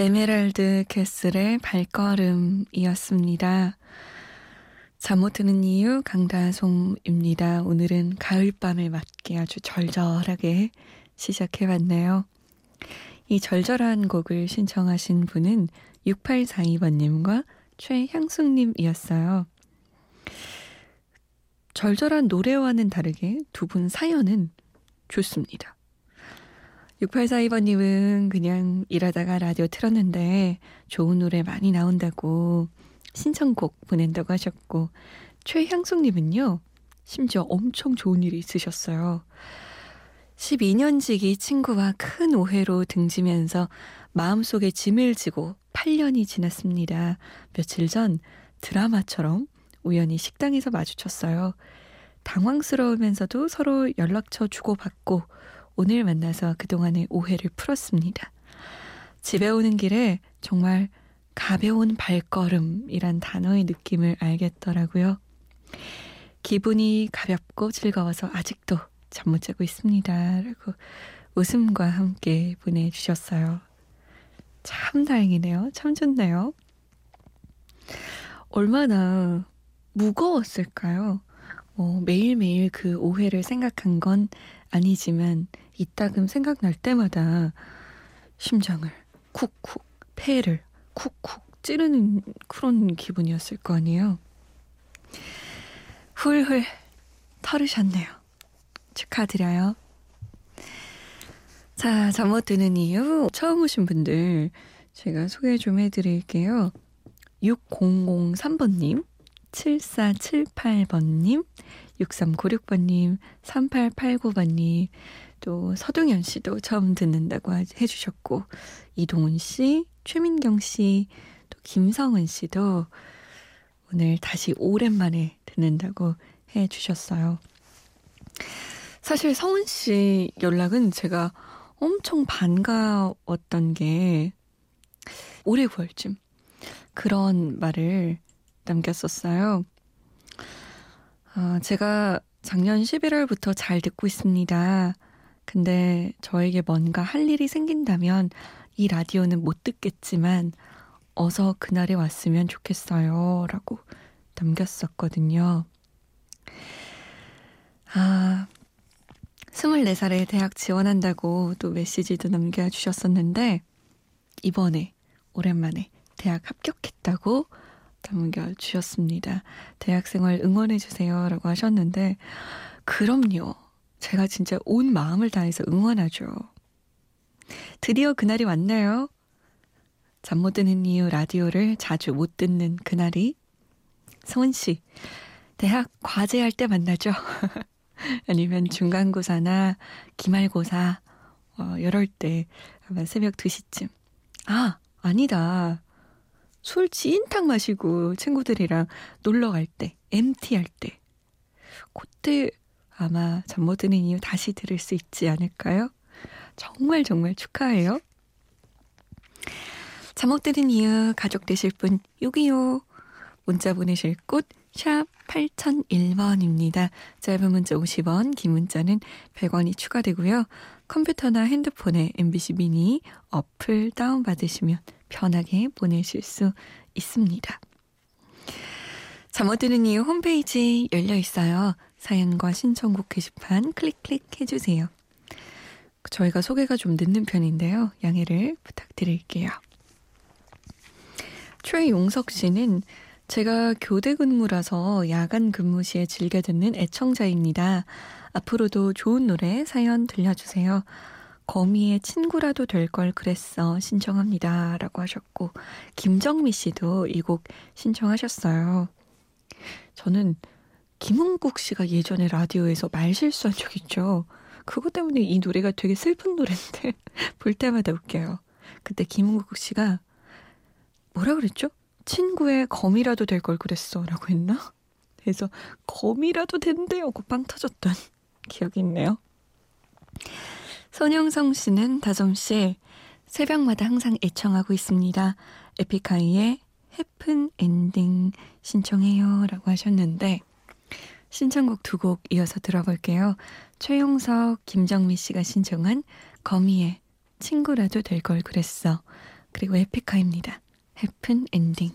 에메랄드 캐슬의 발걸음이었습니다. 잠 못 드는 이유 강다솜입니다. 오늘은 가을밤을 맞게 아주 절절하게 시작해봤네요. 이 절절한 곡을 신청하신 분은 6842번님과 최향숙님이었어요. 절절한 노래와는 다르게 두 분 사연은 좋습니다. 6842번님은 그냥 일하다가 라디오 틀었는데 좋은 노래 많이 나온다고 신청곡 보낸다고 하셨고 최향숙님은요 심지어 엄청 좋은 일이 있으셨어요. 12년 지기 친구와 큰 오해로 등지면서 마음속에 짐을 지고 8년이 지났습니다. 며칠 전 드라마처럼 우연히 식당에서 마주쳤어요. 당황스러우면서도 서로 연락처 주고받고 오늘 만나서 그동안의 오해를 풀었습니다. 집에 오는 길에 정말 가벼운 발걸음이란 단어의 느낌을 알겠더라고요. 기분이 가볍고 즐거워서 아직도 잠 못 자고 있습니다. 라고 웃음과 함께 보내주셨어요. 참 다행이네요. 참 좋네요. 얼마나 무거웠을까요? 어, 매일매일 그 오해를 생각한 건 아니지만 이따금 생각날 때마다 심장을 쿡쿡, 폐를 쿡쿡 찌르는 그런 기분이었을 거 아니에요. 훌훌 털으셨네요. 축하드려요. 자, 잠 못 드는 이유 처음 오신 분들 제가 소개 좀 해드릴게요. 6003번님, 7478번님, 6396번님, 3889번님, 또 서동현 씨도 처음 듣는다고 해주셨고, 이동훈 씨, 최민경 씨, 또 김성은 씨도 오늘 다시 오랜만에 듣는다고 해주셨어요. 사실 성은 씨 연락은 제가 엄청 반가웠던 게 올해 9월쯤 그런 말을 남겼었어요. 아, 제가 작년 11월부터 잘 듣고 있습니다. 근데 저에게 뭔가 할 일이 생긴다면 이 라디오는 못 듣겠지만 어서 그날에 왔으면 좋겠어요. 라고 남겼었거든요. 아, 24살에 대학 지원한다고 또 메시지도 남겨주셨었는데, 이번에 오랜만에 대학 합격했다고 남겨주셨습니다. 대학생활 응원해주세요. 라고 하셨는데, 그럼요. 제가 진짜 온 마음을 다해서 응원하죠. 드디어 그날이 왔나요? 잠 못 드는 이유 라디오를 자주 못 듣는 그날이 성은 씨 대학 과제할 때 만나죠. 아니면 중간고사나 기말고사 어, 이럴 때 아마 새벽 2시쯤 아 아니다 술 진탕 마시고 친구들이랑 놀러 갈 때, MT 할 때, 그때 아마 잠 못 드는 이유 다시 들을 수 있지 않을까요? 정말 정말 축하해요. 잠 못 드는 이유 가족 되실 분 625. 문자 보내실 곳 샵 8001번입니다. 짧은 문자 50원, 긴 문자는 100원이 추가되고요. 컴퓨터나 핸드폰에 MBC 미니 어플 다운받으시면 편하게 보내실 수 있습니다. 잠못 드는 이유 홈페이지 열려 있어요. 사연과 신청곡 게시판 클릭 클릭 해주세요. 저희가 소개가 좀 늦는 편인데요. 양해를 부탁드릴게요. 최용석 씨는 제가 교대 근무라서 야간 근무 시에 즐겨 듣는 애청자입니다. 앞으로도 좋은 노래 사연 들려주세요. 거미의 친구라도 될 걸 그랬어 신청합니다. 라고 하셨고 김정미 씨도 이 곡 신청하셨어요. 저는 김은국 씨가 예전에 라디오에서 말 실수한 적 있죠. 그것 때문에 이 노래가 되게 슬픈 노래인데 볼 때마다 웃겨요. 그때 김은국 씨가 뭐라 그랬죠? 친구의 검이라도 될 걸 그랬어 라고 했나? 그래서 검이라도 된대요 고빵 터졌던 기억이 있네요. 손영성 씨는 다솜 씨 새벽마다 항상 애청하고 있습니다. 에픽하이의 해픈 엔딩 신청해요 라고 하셨는데 신청곡 두 곡 이어서 들어볼게요. 최용석, 김정미 씨가 신청한 거미의 친구라도 될 걸 그랬어. 그리고 에픽하입니다. 해픈 엔딩.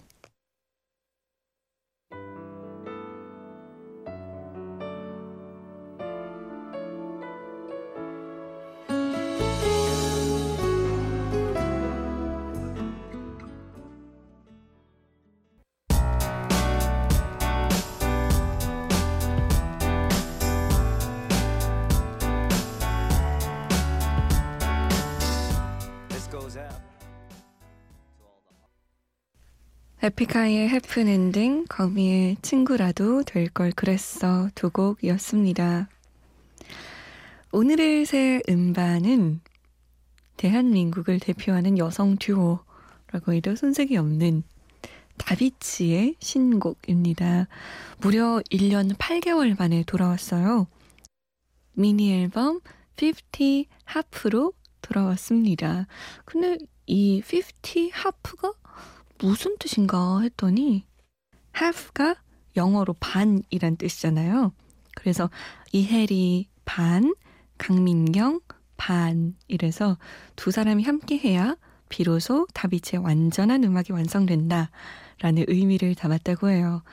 에픽하이의 해픈엔딩, 거미의 친구라도 될 걸 그랬어 두 곡이었습니다. 오늘의 새 음반은 대한민국을 대표하는 여성 듀오라고 해도 손색이 없는 다비치의 신곡입니다. 무려 1년 8개월 만에 돌아왔어요. 미니 앨범 50 하프로 돌아왔습니다. 근데 이50 하프가 무슨 뜻인가 했더니 half가 영어로 반이란 뜻이잖아요. 그래서 이혜리 반, 강민경 반 이래서 두 사람이 함께 해야 비로소 다비치의 완전한 음악이 완성된다 라는 의미를 담았다고 해요.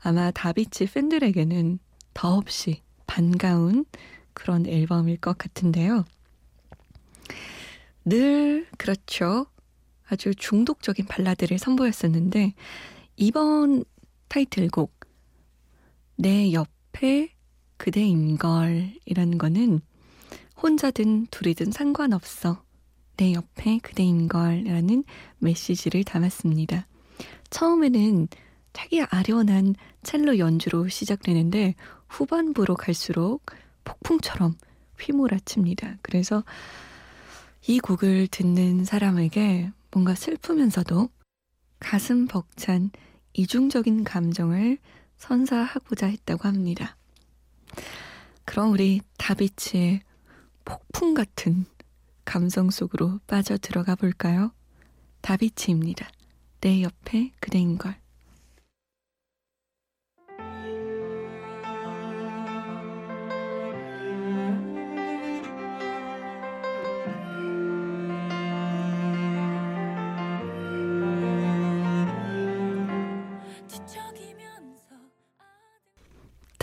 아마 다비치 팬들에게는 더없이 반가운 그런 앨범일 것 같은데요. 늘 그렇죠. 아주 중독적인 발라드를 선보였었는데 이번 타이틀곡 내 옆에 그대인 걸이라는 거는 혼자든 둘이든 상관없어 내 옆에 그대인 걸이라는 메시지를 담았습니다. 처음에는 되게 아련한 첼로 연주로 시작되는데 후반부로 갈수록 폭풍처럼 휘몰아칩니다. 그래서 이 곡을 듣는 사람에게 뭔가 슬프면서도 가슴 벅찬 이중적인 감정을 선사하고자 했다고 합니다. 그럼 우리 다비치의 폭풍 같은 감성 속으로 빠져 들어가 볼까요? 다비치입니다. 내 옆에 그대인 걸.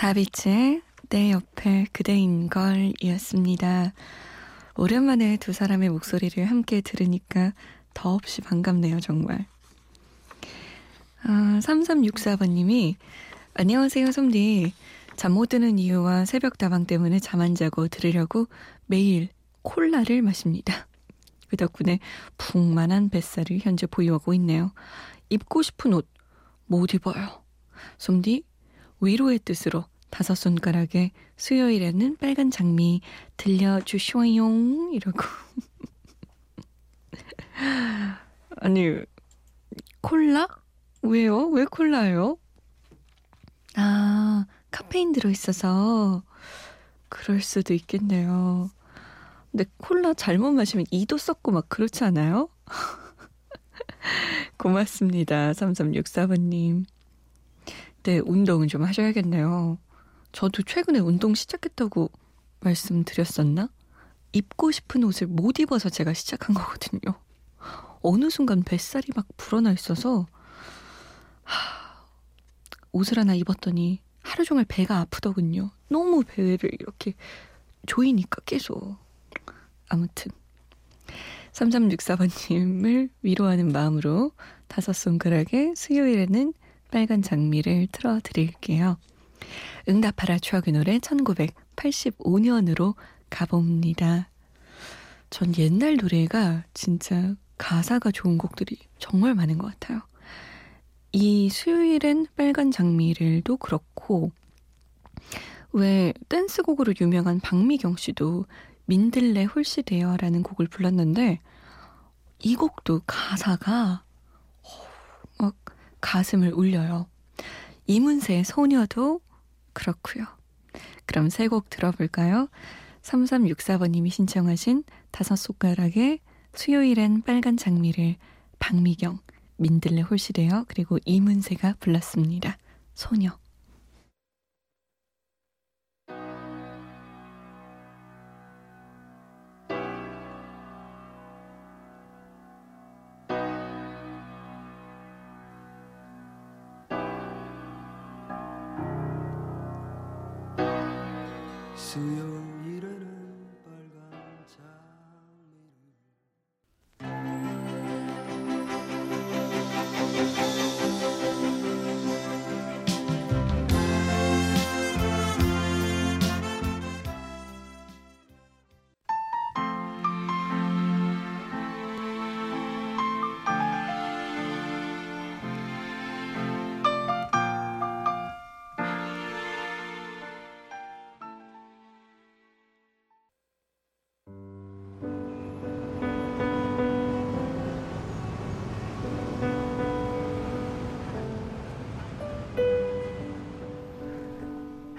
다비치의 내 옆에 그대인 걸 이었습니다. 오랜만에 두 사람의 목소리를 함께 들으니까 더없이 반갑네요, 정말. 아, 3364번님이 안녕하세요, 솜디. 잠 못 드는 이유와 새벽 다방 때문에 잠 안 자고 들으려고 매일 콜라를 마십니다. 그 덕분에 풍만한 뱃살을 현재 보유하고 있네요. 입고 싶은 옷 못 입어요. 솜디 위로의 뜻으로 다섯 손가락에 수요일에는 빨간 장미 들려주쇼용 이러고 아니 콜라? 왜요? 왜 콜라예요? 아 카페인 들어있어서 그럴 수도 있겠네요. 근데 콜라 잘못 마시면 이도 썩고 막 그렇지 않아요? 고맙습니다. 3364번님. 네, 운동은 좀 하셔야겠네요. 저도 최근에 운동 시작했다고 말씀드렸었나? 입고 싶은 옷을 못 입어서 제가 시작한 거거든요. 어느 순간 뱃살이 막 불어나 있어서 하, 옷을 하나 입었더니 하루 종일 배가 아프더군요. 너무 배를 이렇게 조이니까 계속. 아무튼 3364번님을 위로하는 마음으로 다섯 손가락에 수요일에는 빨간 장미를 틀어드릴게요. 응답하라 추억의 노래 1985년으로 가봅니다. 전 옛날 노래가 진짜 가사가 좋은 곡들이 정말 많은 것 같아요. 이 수요일엔 빨간 장미를도 그렇고 왜 댄스곡으로 유명한 박미경 씨도 민들레 홀씨 되어라는 곡을 불렀는데 이 곡도 가사가 막 가슴을 울려요. 이문세의 소녀도 그렇고요. 그럼 세 곡 들어볼까요? 3364번님이 신청하신 다섯 손가락의 수요일엔 빨간 장미를 박미경, 민들레 홀씨되어 그리고 이문세가 불렀습니다. 소녀. 수요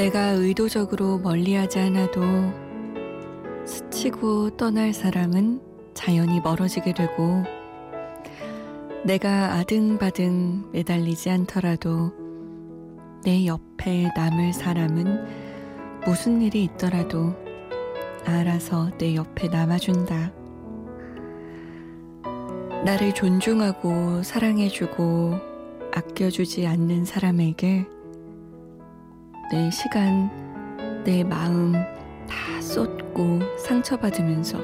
내가 의도적으로 멀리하지 않아도 스치고 떠날 사람은 자연히 멀어지게 되고 내가 아등바등 매달리지 않더라도 내 옆에 남을 사람은 무슨 일이 있더라도 알아서 내 옆에 남아준다. 나를 존중하고 사랑해주고 아껴주지 않는 사람에게 내 시간, 내 마음 다 쏟고 상처받으면서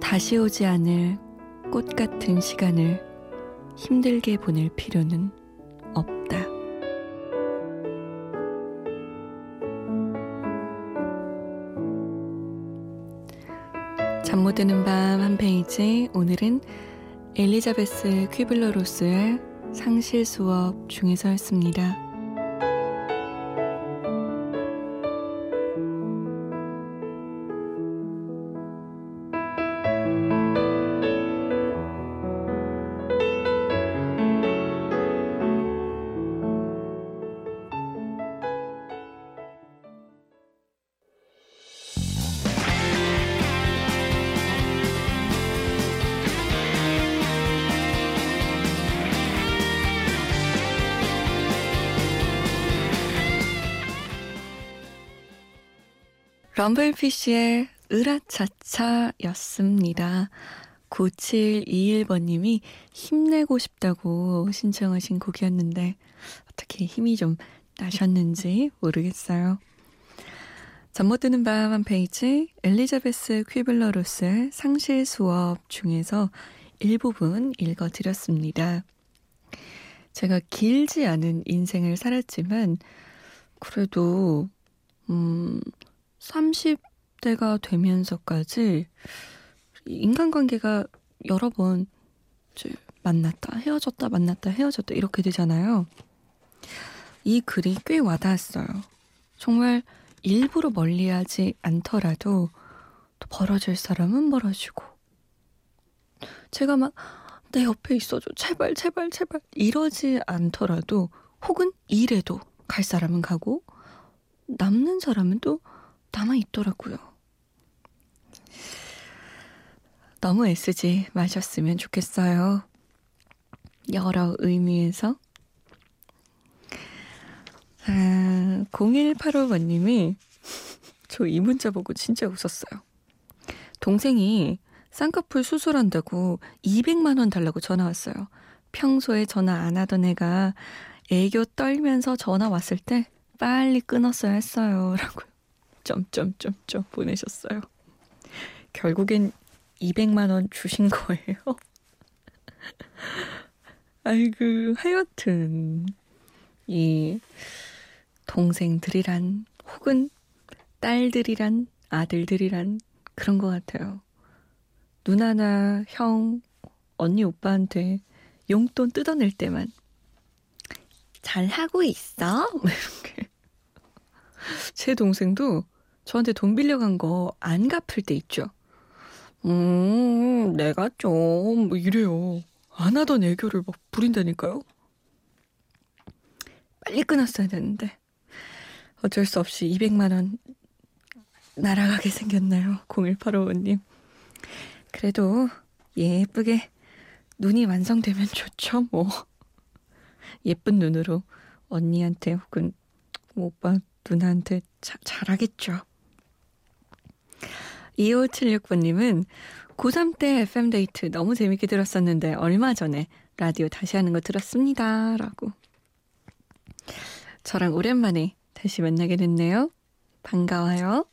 다시 오지 않을 꽃 같은 시간을 힘들게 보낼 필요는 없다. 잠 못 드는 밤 한 페이지 오늘은 엘리자베스 퀴블러 로스의 상실 수업 중에서였습니다. 럼블피쉬의 으라차차였습니다. 9721번님이 힘내고 싶다고 신청하신 곡이었는데 어떻게 힘이 좀 나셨는지 모르겠어요. 잠 못 드는 밤 한 페이지 엘리자베스 퀴블러로스의 상실 수업 중에서 일부분 읽어드렸습니다. 제가 길지 않은 인생을 살았지만 그래도 음 30대가 되면서까지 인간관계가 여러 번 만났다, 헤어졌다, 만났다, 헤어졌다, 이렇게 되잖아요. 이 글이 꽤 와닿았어요. 정말 일부러 멀리 하지 않더라도 또 벌어질 사람은 벌어지고. 제가 막 내 옆에 있어줘. 제발, 제발, 제발. 이러지 않더라도 혹은 이래도 갈 사람은 가고 남는 사람은 또 남아있더라고요. 너무 애쓰지 마셨으면 좋겠어요. 여러 의미에서. 아, 0185번님이 저 이 문자 보고 진짜 웃었어요. 동생이 쌍꺼풀 수술한다고 200만 원 달라고 전화 왔어요. 평소에 전화 안 하던 애가 애교 떨면서 전화 왔을 때 빨리 끊었어야 했어요. 라고 점점점점 보내셨어요. 결국엔 200만 원 주신 거예요. 아이고, 하여튼, 이 동생들이란 혹은 딸들이란 아들들이란 그런 것 같아요. 누나나 형, 언니 오빠한테 용돈 뜯어낼 때만 잘 하고 있어? 이렇게. 제 동생도 저한테 돈 빌려간 거 안 갚을 때 있죠. 음, 내가 좀, 뭐 이래요. 안 하던 애교를 막 부린다니까요? 빨리 끊었어야 되는데. 어쩔 수 없이 200만 원 날아가게 생겼나요? 0185님. 그래도 예쁘게 눈이 완성되면 좋죠, 뭐. 예쁜 눈으로 언니한테 혹은 오빠 누나한테 자, 잘하겠죠. 2576번님은 고3 때 FM데이트 너무 재밌게 들었었는데 얼마 전에 라디오 다시 하는 거 들었습니다. 라고. 저랑 오랜만에 다시 만나게 됐네요. 반가워요.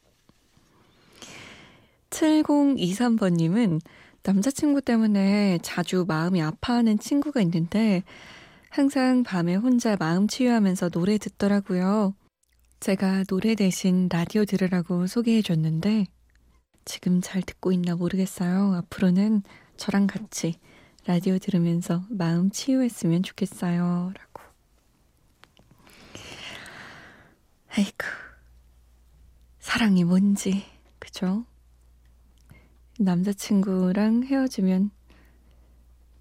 7023번님은 남자친구 때문에 자주 마음이 아파하는 친구가 있는데 항상 밤에 혼자 마음 치유하면서 노래 듣더라고요. 제가 노래 대신 라디오 들으라고 소개해 줬는데 지금 잘 듣고 있나 모르겠어요. 앞으로는 저랑 같이 라디오 들으면서 마음 치유했으면 좋겠어요. 라고. 아이고. 사랑이 뭔지, 그죠? 남자친구랑 헤어지면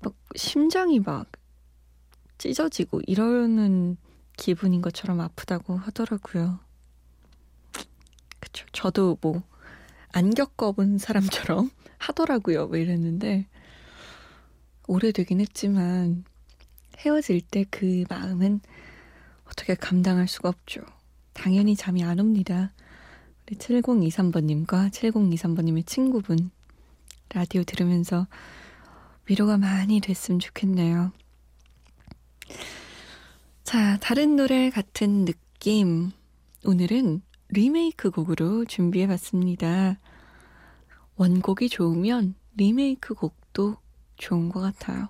막 심장이 막 찢어지고 이러는 기분인 것처럼 아프다고 하더라고요. 그쵸. 저도 뭐, 안 겪어본 사람처럼 하더라고요. 뭐 이랬는데, 오래되긴 했지만, 헤어질 때 그 마음은 어떻게 감당할 수가 없죠. 당연히 잠이 안 옵니다. 우리 7023번님과 7023번님의 친구분, 라디오 들으면서 위로가 많이 됐으면 좋겠네요. 자, 다른 노래 같은 느낌. 오늘은 리메이크 곡으로 준비해 봤습니다. 원곡이 좋으면 리메이크 곡도 좋은 것 같아요.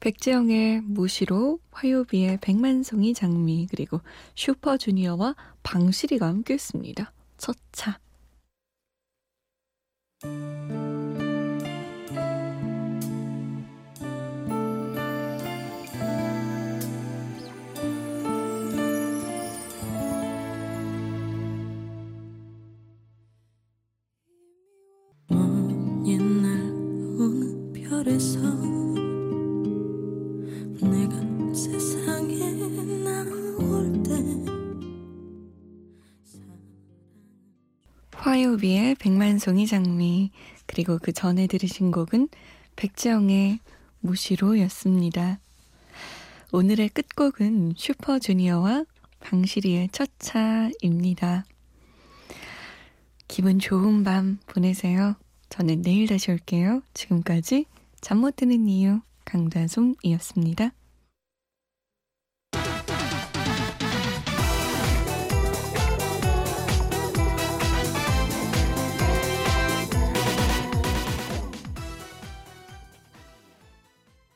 백재영의 무시로, 화요비의 백만송이 장미, 그리고 슈퍼주니어와 방실이가 함께 했습니다. 첫 차. 화요비의 백만송이 장미 그리고 그 전에 들으신 곡은 백지영의 무시로였습니다. 오늘의 끝곡은 슈퍼주니어와 방시리의 첫차입니다. 기분 좋은 밤 보내세요. 저는 내일 다시 올게요. 지금까지 잠 못 드는 이유 강다솜이었습니다.